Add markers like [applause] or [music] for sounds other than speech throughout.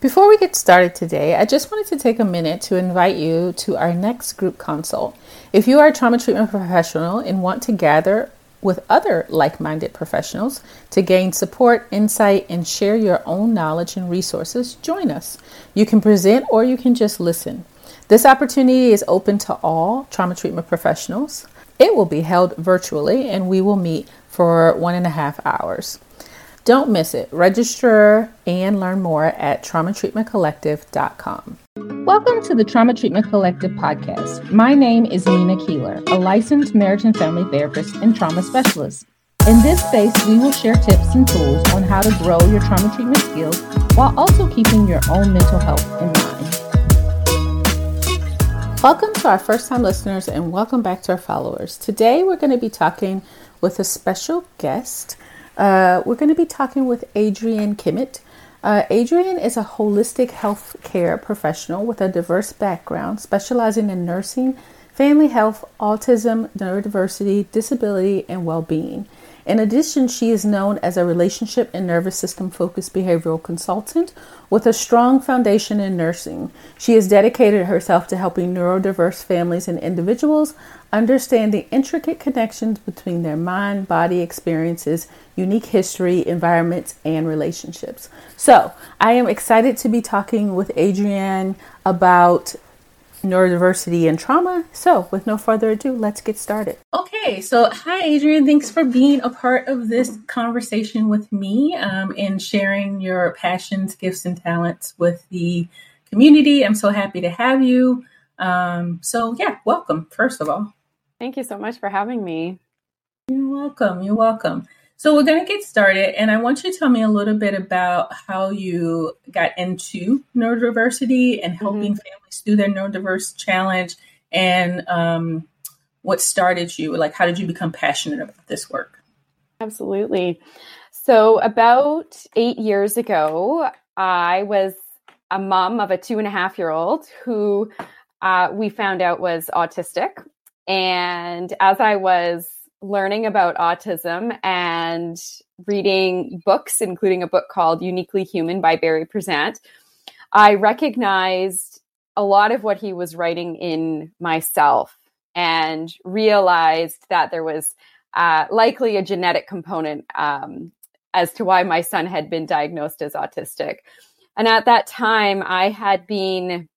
Before we get started today, I just wanted to take a minute to invite you to our next group consult. If you are a trauma treatment professional and want to gather with other like minded professionals to gain support, insight, and share your own knowledge and resources, join us. You can present or you can just listen. This opportunity is open to all trauma treatment professionals. It will be held virtually and we will meet for one and a half hours. Don't miss it. Register and learn more at traumatreatmentcollective.com. Welcome to the Trauma Treatment Collective podcast. My name is Nina Keeler, a licensed marriage and family therapist and trauma specialist. In this space, we will share tips and tools on how to grow your trauma treatment skills while also keeping your own mental health in mind. Welcome to our first time listeners and welcome back to our followers. Today, we're going to be talking with a special guest. Uh, we're going to be talking with Adrianne Kmet. Uh, Adrianne is a holistic health care professional with a diverse background, specializing in nursing, family health, autism, neurodiversity, disability, and well being. In addition, she is known as a relationship and nervous system focused behavioral consultant with a strong foundation in nursing. She has dedicated herself to helping neurodiverse families and individuals understand the intricate connections between their mind body experiences, unique history, environments, and relationships. So, I am excited to be talking with Adrianne about neurodiversity and trauma. So, with no further ado, let's get started. Okay, so hi, Adrian. Thanks for being a part of this conversation with me um, and sharing your passions, gifts, and talents with the community. I'm so happy to have you. Um, so, yeah, welcome, first of all. Thank you so much for having me. You're welcome. You're welcome. So we're going to get started, and I want you to tell me a little bit about how you got into neurodiversity and helping mm-hmm. families through their neurodiverse challenge, and um, what started you. Like, how did you become passionate about this work? Absolutely. So, about eight years ago, I was a mom of a two and a half year old who uh, we found out was autistic. And as I was learning about autism and reading books, including a book called Uniquely Human by Barry Prizant, I recognized a lot of what he was writing in myself and realized that there was uh, likely a genetic component um, as to why my son had been diagnosed as autistic. And at that time, I had been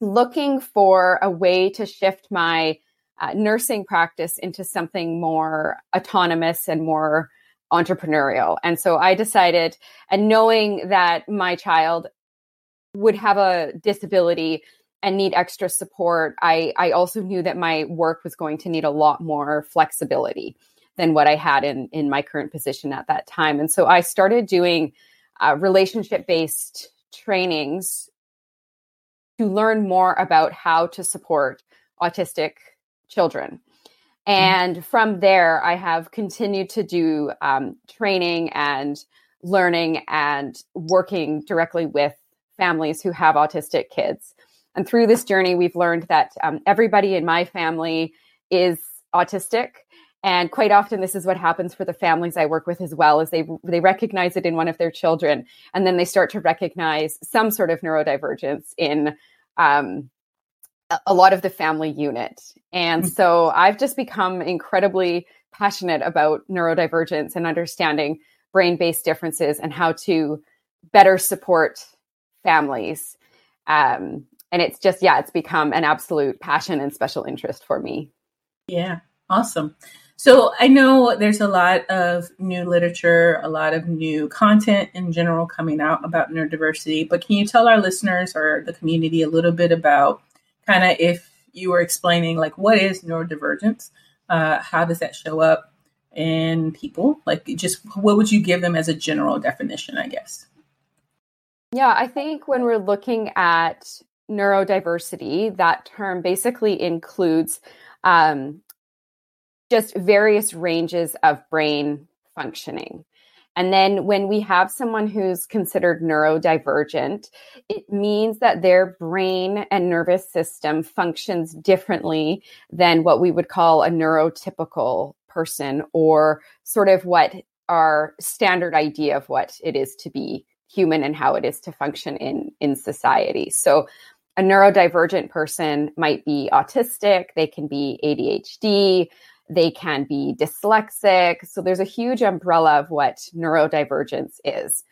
looking for a way to shift my uh, nursing practice into something more autonomous and more entrepreneurial. And so I decided, and knowing that my child would have a disability and need extra support, I, I also knew that my work was going to need a lot more flexibility than what I had in, in my current position at that time. And so I started doing uh, relationship based trainings to learn more about how to support autistic children. Mm-hmm. And from there, I have continued to do um, training and learning and working directly with families who have autistic kids. And through this journey, we've learned that um, everybody in my family is autistic. And quite often, this is what happens for the families I work with as well, is they they recognize it in one of their children, and then they start to recognize some sort of neurodivergence in um, a lot of the family unit. And mm-hmm. so I've just become incredibly passionate about neurodivergence and understanding brain based differences and how to better support families. Um, and it's just, yeah, it's become an absolute passion and special interest for me. Yeah, awesome. So I know there's a lot of new literature, a lot of new content in general coming out about neurodiversity, but can you tell our listeners or the community a little bit about kind of if you were explaining like what is neurodivergence, uh, how does that show up in people? Like, just what would you give them as a general definition? I guess. Yeah, I think when we're looking at neurodiversity, that term basically includes um, just various ranges of brain functioning. And then when we have someone who's considered neurodivergent, it means that their brain and nervous system functions differently than what we would call a neurotypical person or sort of what our standard idea of what it is to be human and how it is to function in in society. So a neurodivergent person might be autistic, they can be ADHD, they can be dyslexic. So there's a huge umbrella of what neurodivergence is.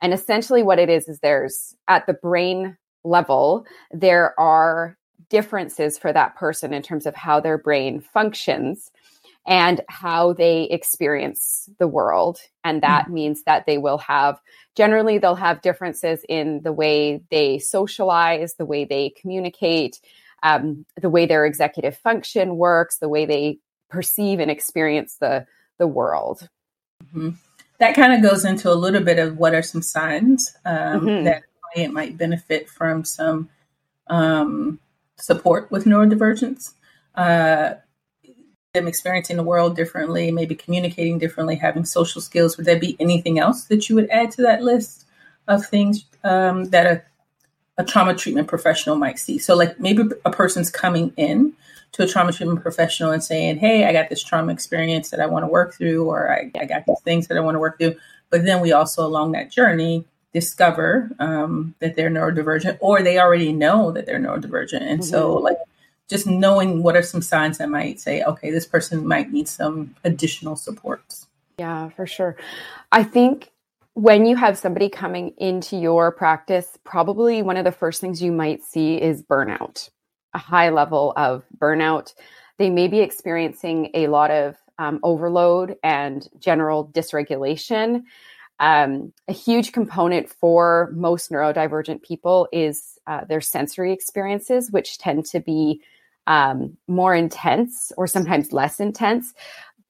And essentially what it is is there's at the brain level there are differences for that person in terms of how their brain functions and how they experience the world. And that mm-hmm. means that they will have, generally, they'll have differences in the way they socialize, the way they communicate, um, the way their executive function works, the way they perceive and experience the, the world. Mm-hmm. That kind of goes into a little bit of what are some signs um, mm-hmm. that client might benefit from some um, support with neurodivergence. Uh, them experiencing the world differently, maybe communicating differently, having social skills. Would there be anything else that you would add to that list of things um, that a, a trauma treatment professional might see? So, like maybe a person's coming in to a trauma treatment professional and saying, Hey, I got this trauma experience that I want to work through, or I, I got these things that I want to work through. But then we also, along that journey, discover um, that they're neurodivergent or they already know that they're neurodivergent. And mm-hmm. so, like, just knowing what are some signs that might say, okay, this person might need some additional supports. Yeah, for sure. I think when you have somebody coming into your practice, probably one of the first things you might see is burnout, a high level of burnout. They may be experiencing a lot of um, overload and general dysregulation. Um, a huge component for most neurodivergent people is uh, their sensory experiences, which tend to be um, more intense or sometimes less intense.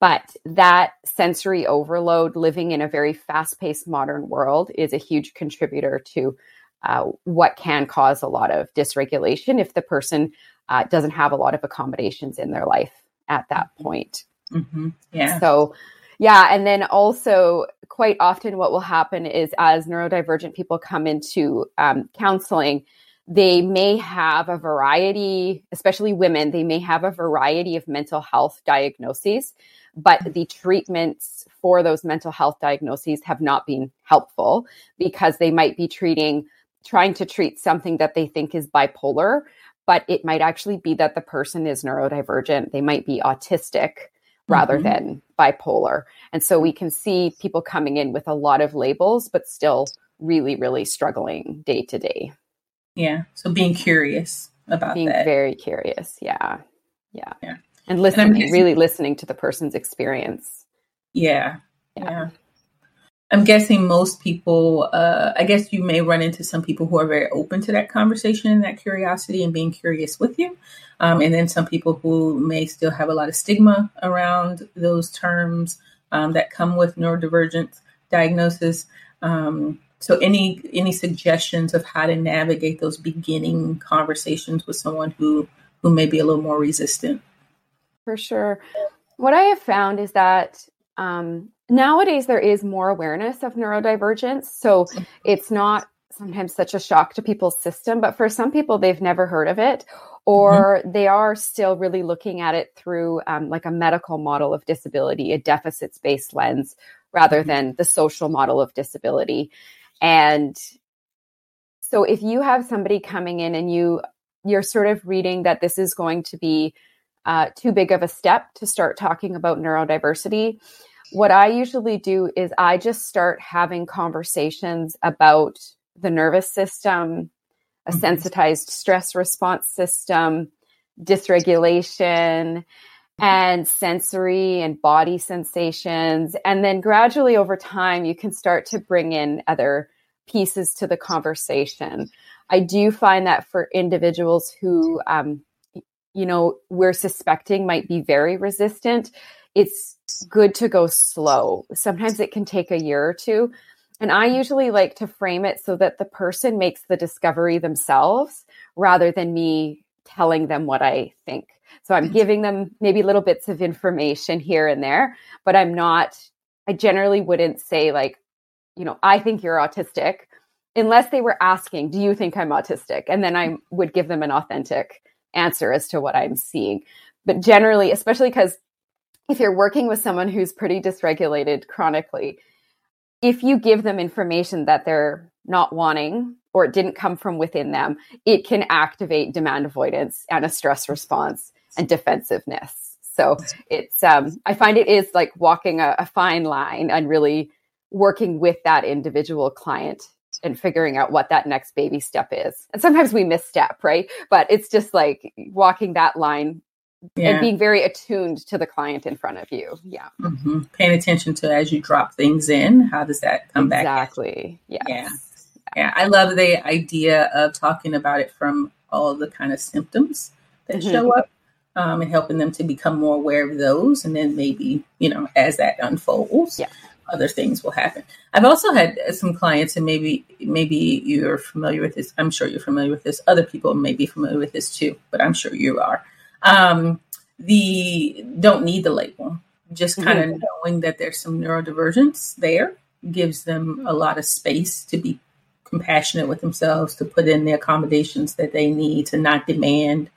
But that sensory overload, living in a very fast paced modern world, is a huge contributor to uh, what can cause a lot of dysregulation if the person uh, doesn't have a lot of accommodations in their life at that point. Mm-hmm. Yeah. So, yeah. And then also, quite often, what will happen is as neurodivergent people come into um, counseling, they may have a variety, especially women, they may have a variety of mental health diagnoses, but the treatments for those mental health diagnoses have not been helpful because they might be treating, trying to treat something that they think is bipolar, but it might actually be that the person is neurodivergent. They might be autistic rather mm-hmm. than bipolar. And so we can see people coming in with a lot of labels, but still really, really struggling day to day. Yeah. So being curious about being that. very curious. Yeah. Yeah. Yeah. And listening, and really listening to the person's experience. Yeah. Yeah. yeah. I'm guessing most people, uh, I guess you may run into some people who are very open to that conversation and that curiosity and being curious with you. Um, and then some people who may still have a lot of stigma around those terms um, that come with neurodivergent diagnosis. Um, so any any suggestions of how to navigate those beginning conversations with someone who who may be a little more resistant? For sure. What I have found is that um, nowadays there is more awareness of neurodivergence. So it's not sometimes such a shock to people's system, but for some people, they've never heard of it or mm-hmm. they are still really looking at it through um, like a medical model of disability, a deficits based lens, rather mm-hmm. than the social model of disability. And so if you have somebody coming in and you you're sort of reading that this is going to be uh, too big of a step to start talking about neurodiversity, what I usually do is I just start having conversations about the nervous system, a mm-hmm. sensitized stress response system, dysregulation, and sensory and body sensations. And then gradually over time, you can start to bring in other pieces to the conversation. I do find that for individuals who, um, you know, we're suspecting might be very resistant, it's good to go slow. Sometimes it can take a year or two. And I usually like to frame it so that the person makes the discovery themselves rather than me telling them what I think. So I'm giving them maybe little bits of information here and there, but I'm not, I generally wouldn't say, like, you know, I think you're autistic unless they were asking, do you think I'm autistic? And then I would give them an authentic answer as to what I'm seeing. But generally, especially because if you're working with someone who's pretty dysregulated chronically, if you give them information that they're not wanting or it didn't come from within them, it can activate demand avoidance and a stress response and defensiveness. So it's, um, I find it is like walking a, a fine line and really working with that individual client and figuring out what that next baby step is. And sometimes we misstep, right? But it's just like walking that line yeah. and being very attuned to the client in front of you. Yeah. Mm-hmm. Paying attention to as you drop things in, how does that come exactly. back? Exactly. Yes. Yeah. Yeah. I love the idea of talking about it from all the kind of symptoms that mm-hmm. show up um, and helping them to become more aware of those. And then maybe, you know, as that unfolds, yeah. other things will happen. I've also had some clients, and maybe maybe you're familiar with this. I'm sure you're familiar with this. Other people may be familiar with this too, but I'm sure you are. Um, the don't need the label, just kind mm-hmm. of knowing that there's some neurodivergence there gives them a lot of space to be compassionate with themselves, to put in the accommodations that they need, to not demand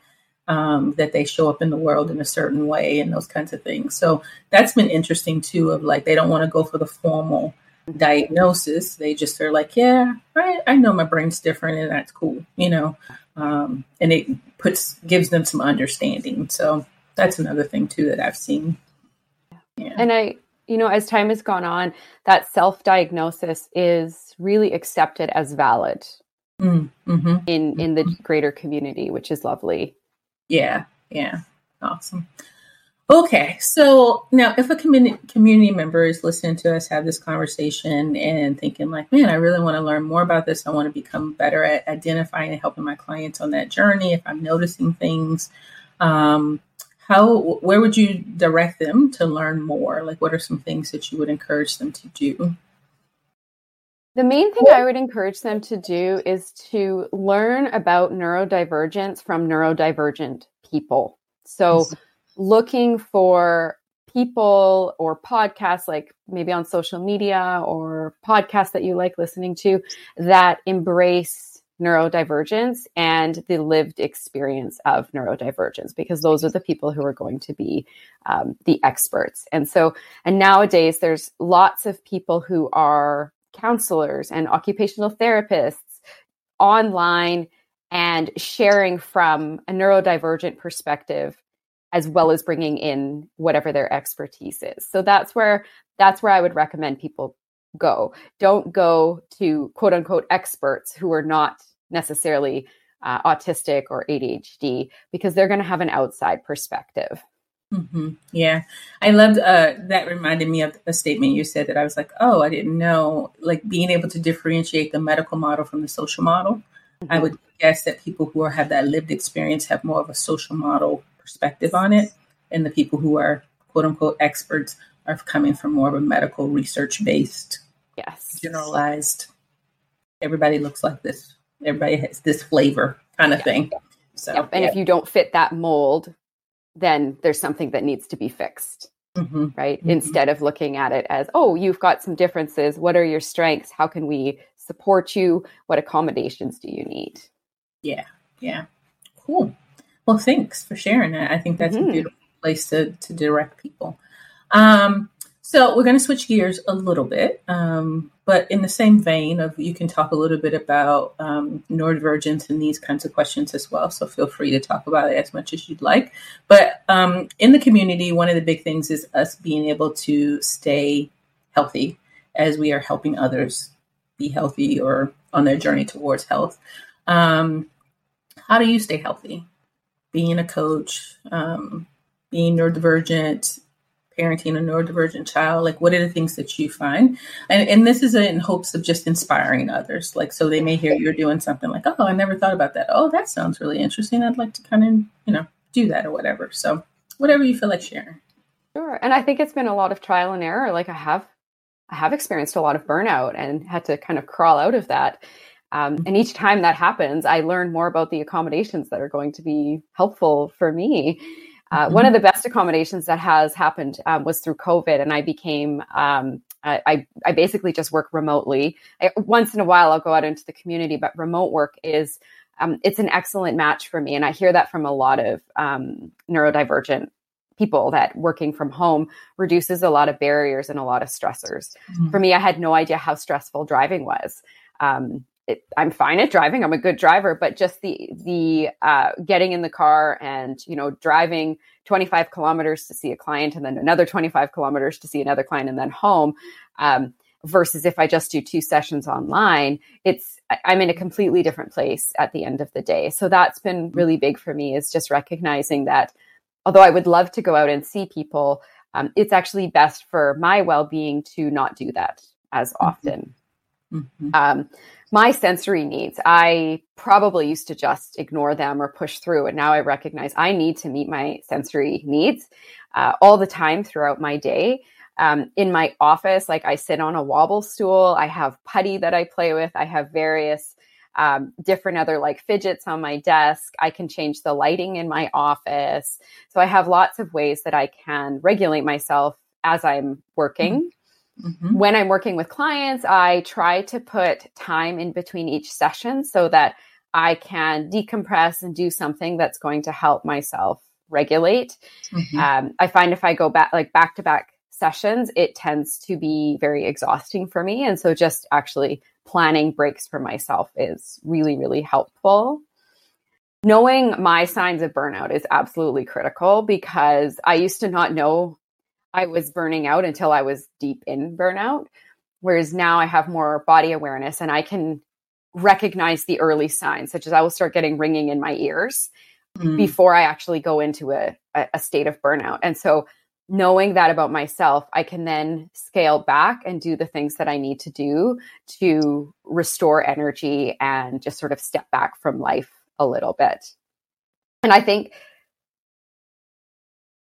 um, that they show up in the world in a certain way and those kinds of things. So that's been interesting too. Of like they don't want to go for the formal diagnosis. They just are like, yeah, I, I know my brain's different and that's cool, you know. Um, and it puts gives them some understanding. So that's another thing too that I've seen. Yeah. And I, you know, as time has gone on, that self diagnosis is really accepted as valid mm, mm-hmm. in in the mm-hmm. greater community, which is lovely. Yeah, yeah, awesome. Okay, so now if a community community member is listening to us have this conversation and thinking like, man, I really want to learn more about this. I want to become better at identifying and helping my clients on that journey. If I'm noticing things, um, how where would you direct them to learn more? Like, what are some things that you would encourage them to do? The main thing I would encourage them to do is to learn about neurodivergence from neurodivergent people. So looking for people or podcasts like maybe on social media or podcasts that you like listening to that embrace neurodivergence and the lived experience of neurodivergence because those are the people who are going to be um, the experts. And so and nowadays there's lots of people who are counselors and occupational therapists online and sharing from a neurodivergent perspective as well as bringing in whatever their expertise is. So that's where that's where I would recommend people go. Don't go to quote unquote experts who are not necessarily uh, autistic or ADHD because they're going to have an outside perspective. Mm-hmm. Yeah, I loved uh, that. Reminded me of a statement you said that I was like, oh, I didn't know. Like being able to differentiate the medical model from the social model. Mm-hmm. I would guess that people who are, have that lived experience have more of a social model perspective on it. And the people who are quote unquote experts are coming from more of a medical research based, yes, generalized. Everybody looks like this. Everybody has this flavor kind of thing. So, yep. and yeah. if you don't fit that mold, then there's something that needs to be fixed. Mm-hmm. Right. Mm-hmm. Instead of looking at it as, oh, you've got some differences. What are your strengths? How can we support you? What accommodations do you need? Yeah. Yeah. Cool. Well, thanks for sharing that. I think that's mm-hmm. a beautiful place to, to direct people. Um, so we're going to switch gears a little bit, um, but in the same vein of you can talk a little bit about um, neurodivergence and these kinds of questions as well. So feel free to talk about it as much as you'd like. But um, in the community, one of the big things is us being able to stay healthy as we are helping others be healthy or on their journey towards health. Um, how do you stay healthy? Being a coach, um, being neurodivergent, parenting a neurodivergent child? Like, what are the things that you find? And, and this is in hopes of just inspiring others. Like, so they may hear you're doing something like, oh, I never thought about that. Oh, that sounds really interesting. I'd like to kind of, you know, do that or whatever. So, whatever you feel like sharing. Sure. And I think it's been a lot of trial and error. Like, I have. I have experienced a lot of burnout and had to kind of crawl out of that. Um, and each time that happens, I learn more about the accommodations that are going to be helpful for me. Uh, mm-hmm. One of the best accommodations that has happened um, was through COVID, and I became um, I, I basically just work remotely. I, once in a while, I'll go out into the community, but remote work is um, it's an excellent match for me, and I hear that from a lot of um, neurodivergent people that working from home reduces a lot of barriers and a lot of stressors. Mm-hmm. For me, I had no idea how stressful driving was. Um, it, I'm fine at driving. I'm a good driver, but just the the uh, getting in the car and you know driving 25 kilometers to see a client and then another 25 kilometers to see another client and then home. Um, versus if I just do two sessions online, it's I'm in a completely different place at the end of the day. So that's been really big for me is just recognizing that although I would love to go out and see people, um, it's actually best for my well being to not do that as mm-hmm. often. Mm-hmm. Um, my sensory needs, I probably used to just ignore them or push through. And now I recognize I need to meet my sensory needs uh, all the time throughout my day. Um, in my office, like I sit on a wobble stool, I have putty that I play with, I have various um, different other like fidgets on my desk. I can change the lighting in my office. So I have lots of ways that I can regulate myself as I'm working. Mm-hmm. Mm-hmm. When I'm working with clients, I try to put time in between each session so that I can decompress and do something that's going to help myself regulate. Mm-hmm. Um, I find if I go back, like back to back sessions, it tends to be very exhausting for me. And so just actually planning breaks for myself is really, really helpful. Knowing my signs of burnout is absolutely critical because I used to not know I was burning out until I was deep in burnout. Whereas now I have more body awareness and I can recognize the early signs, such as I will start getting ringing in my ears mm. before I actually go into a, a state of burnout. And so knowing that about myself, I can then scale back and do the things that I need to do to restore energy and just sort of step back from life a little bit. And I think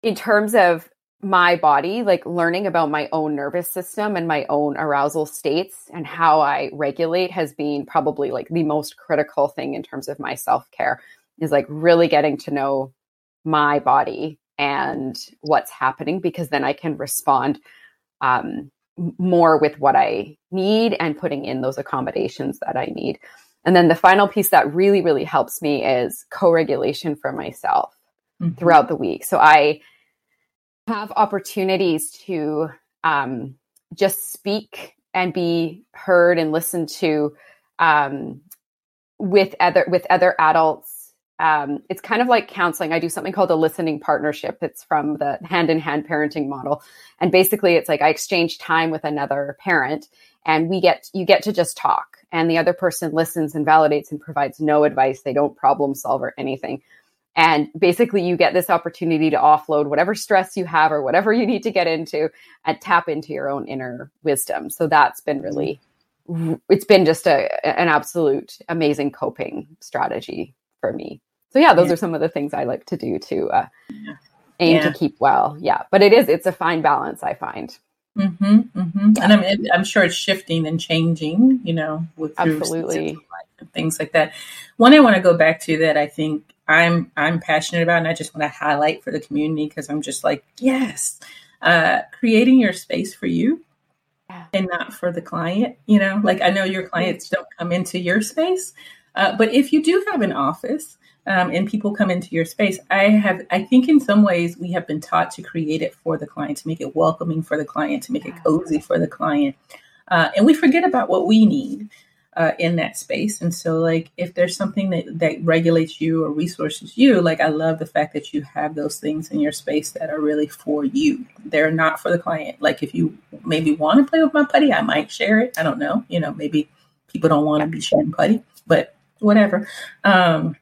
in terms of my body, like learning about my own nervous system and my own arousal states and how I regulate has been probably like the most critical thing in terms of my self care is like really getting to know my body and what's happening because then I can respond um, more with what I need and putting in those accommodations that I need. And then the final piece that really, really helps me is co regulation for myself mm-hmm. throughout the week. So I, have opportunities to um, just speak and be heard and listened to um, with other with other adults. Um, it's kind of like counseling. I do something called a listening partnership. It's from the hand in hand parenting model, and basically, it's like I exchange time with another parent, and we get you get to just talk, and the other person listens and validates and provides no advice. They don't problem solve or anything and basically, you get this opportunity to offload whatever stress you have or whatever you need to get into and tap into your own inner wisdom. So that's been really, it's been just a, an absolute amazing coping strategy for me. So yeah, those yeah. are some of the things I like to do to uh, aim yeah. to keep well. Yeah, but it is, it's a fine balance, I find. Mm-hmm, mm-hmm. And I'm, I'm sure it's shifting and changing, you know, with absolutely things like that. One I want to go back to that I think I'm I'm passionate about, and I just want to highlight for the community because I'm just like, yes, uh, creating your space for you and not for the client. You know, like I know your clients don't come into your space, uh, but if you do have an office um, and people come into your space, I have I think in some ways we have been taught to create it for the client, to make it welcoming for the client, to make it cozy for the client, uh, and we forget about what we need uh, in that space. And so, like, if there's something that, that regulates you or resources you, like, I love the fact that you have those things in your space that are really for you. They're not for the client. Like, if you maybe want to play with my putty, I might share it. I don't know. You know, maybe people don't want to be sharing putty, but whatever. Um,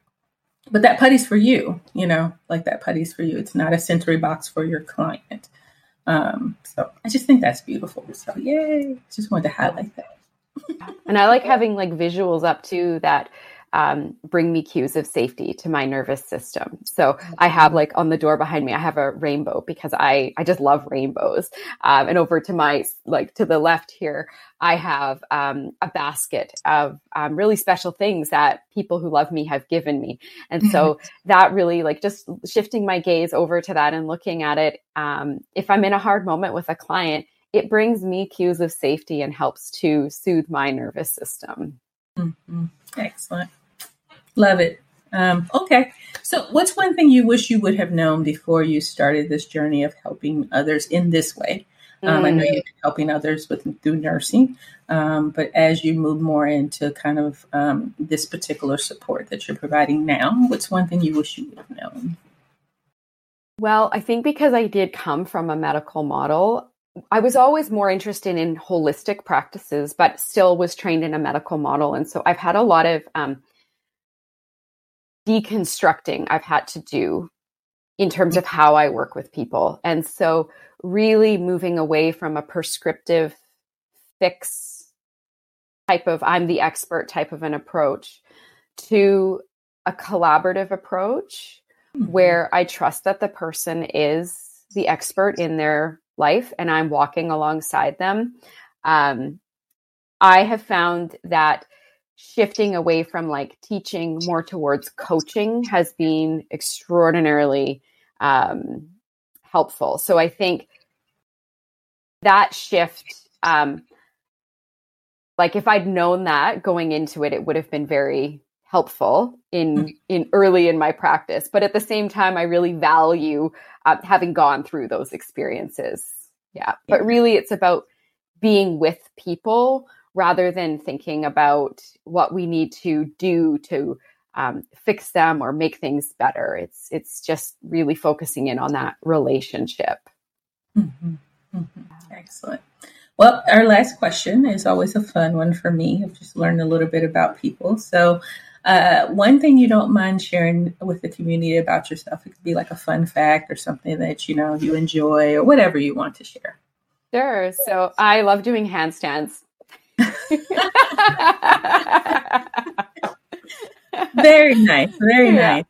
but that putty's for you, you know, like that putty's for you. It's not a sensory box for your client. Um, so I just think that's beautiful. So yay! Just wanted to highlight that [laughs] and I like having like visuals up too that um, bring me cues of safety to my nervous system. So I have like on the door behind me, I have a rainbow because I I just love rainbows. Um, and over to my like to the left here, I have um, a basket of um, really special things that people who love me have given me. And so [laughs] that really like just shifting my gaze over to that and looking at it. Um, if I'm in a hard moment with a client, it brings me cues of safety and helps to soothe my nervous system. Mm-hmm. Excellent. Love it. Um, okay. So, what's one thing you wish you would have known before you started this journey of helping others in this way? Um, mm. I know mm. you've been helping others with through nursing, um, but as you move more into kind of um, this particular support that you're providing now, what's one thing you wish you would have known? Well, I think because I did come from a medical model, I was always more interested in holistic practices, but still was trained in a medical model. And so I've had a lot of um, deconstructing I've had to do in terms of how I work with people. And so, really moving away from a prescriptive fix type of I'm the expert type of an approach to a collaborative approach mm-hmm. where I trust that the person is the expert in their life and I'm walking alongside them. Um, I have found that shifting away from like teaching more towards coaching has been extraordinarily um, helpful. So I think that shift, um, like if I'd known that going into it, it would have been very helpful in mm. in early in my practice. But at the same time, I really value uh, having gone through those experiences. Yeah, but really, it's about being with people rather than thinking about what we need to do to um, fix them or make things better. It's it's just really focusing in on that relationship. Mm-hmm. Mm-hmm. Excellent. Well, our last question is always a fun one for me. I've just learned a little bit about people. So, uh, one thing you don't mind sharing with the community about yourself, it could be like a fun fact or something that you know you enjoy or whatever you want to share. Sure. So, I love doing handstands. [laughs] very nice. Very yeah. nice.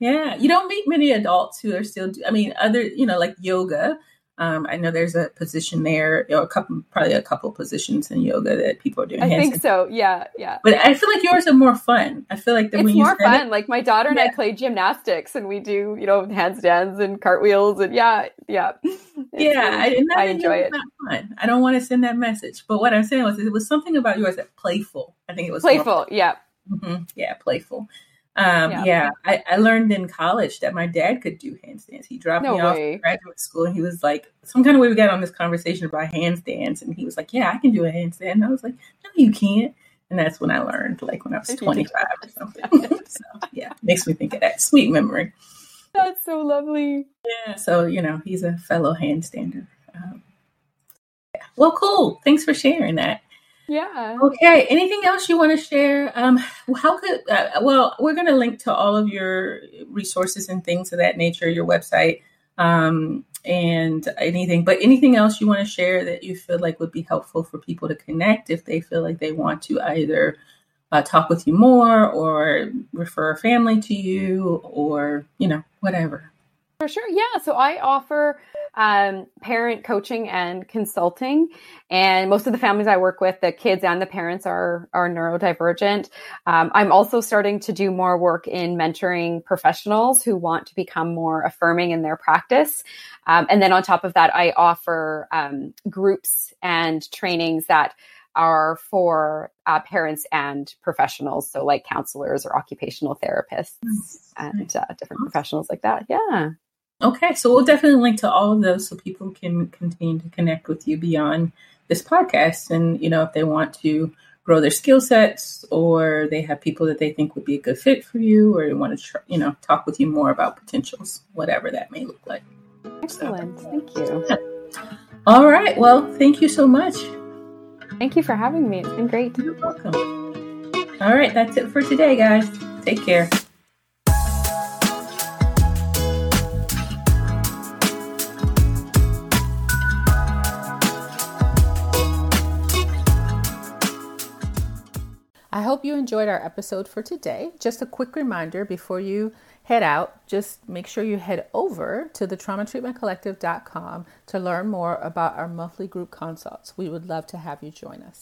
Yeah. You don't meet many adults who are still, I mean, other, you know, like yoga. Um, I know there's a position there, you know, a couple, probably a couple positions in yoga that people are doing. I think so. Yeah, yeah. But I feel like yours are more fun. I feel like the, it's more fun. It, like my daughter and yeah. I play gymnastics, and we do, you know, handstands and cartwheels, and yeah, yeah. [laughs] It's yeah, really, I, I enjoy it. Fun. I don't want to send that message, but what I'm saying was, it was something about yours that playful. I think it was playful. Yeah, Mm-hmm. Yeah, playful. Um, yeah, yeah. I, I, learned in college that my dad could do handstands. He dropped no me off in graduate school, and he was like, some kind of way we got on this conversation about handstands, and he was like, "Yeah, I can do a handstand." And I was like, "No, you can't." And that's when I learned, like when I was twenty five or something. [laughs] so yeah, makes me think of that sweet memory. That's so lovely. Yeah. So you know, he's a fellow handstander. Um, yeah. Well, cool. Thanks for sharing that. Yeah. Okay. Anything else you want to share? Um, how could, uh, well, we're going to link to all of your resources and things of that nature, your website, um, and anything, but anything else you want to share that you feel like would be helpful for people to connect if they feel like they want to either uh, talk with you more or refer a family to you or, you know, whatever. For sure. Yeah. So I offer um, parent coaching and consulting. And most of the families I work with, the kids and the parents are, are neurodivergent. Um, I'm also starting to do more work in mentoring professionals who want to become more affirming in their practice. Um, and then on top of that, I offer um, groups and trainings that are for uh, parents and professionals, so like counselors or occupational therapists and uh, different professionals like that. Yeah. Okay, so we'll definitely link to all of those so people can continue to connect with you beyond this podcast. And, you know, if they want to grow their skill sets or they have people that they think would be a good fit for you or they want to, try, you know, talk with you more about potentials, whatever that may look like. Excellent. So, thank you. [laughs] All right. Well, thank you so much. Thank you for having me. It's been great. You're welcome. All right. That's it for today, guys. Take care. Hope you enjoyed our episode for today. Just a quick reminder before you head out, just make sure you head over to the traumatreatmentcollective.com to learn more about our monthly group consults. We would love to have you join us.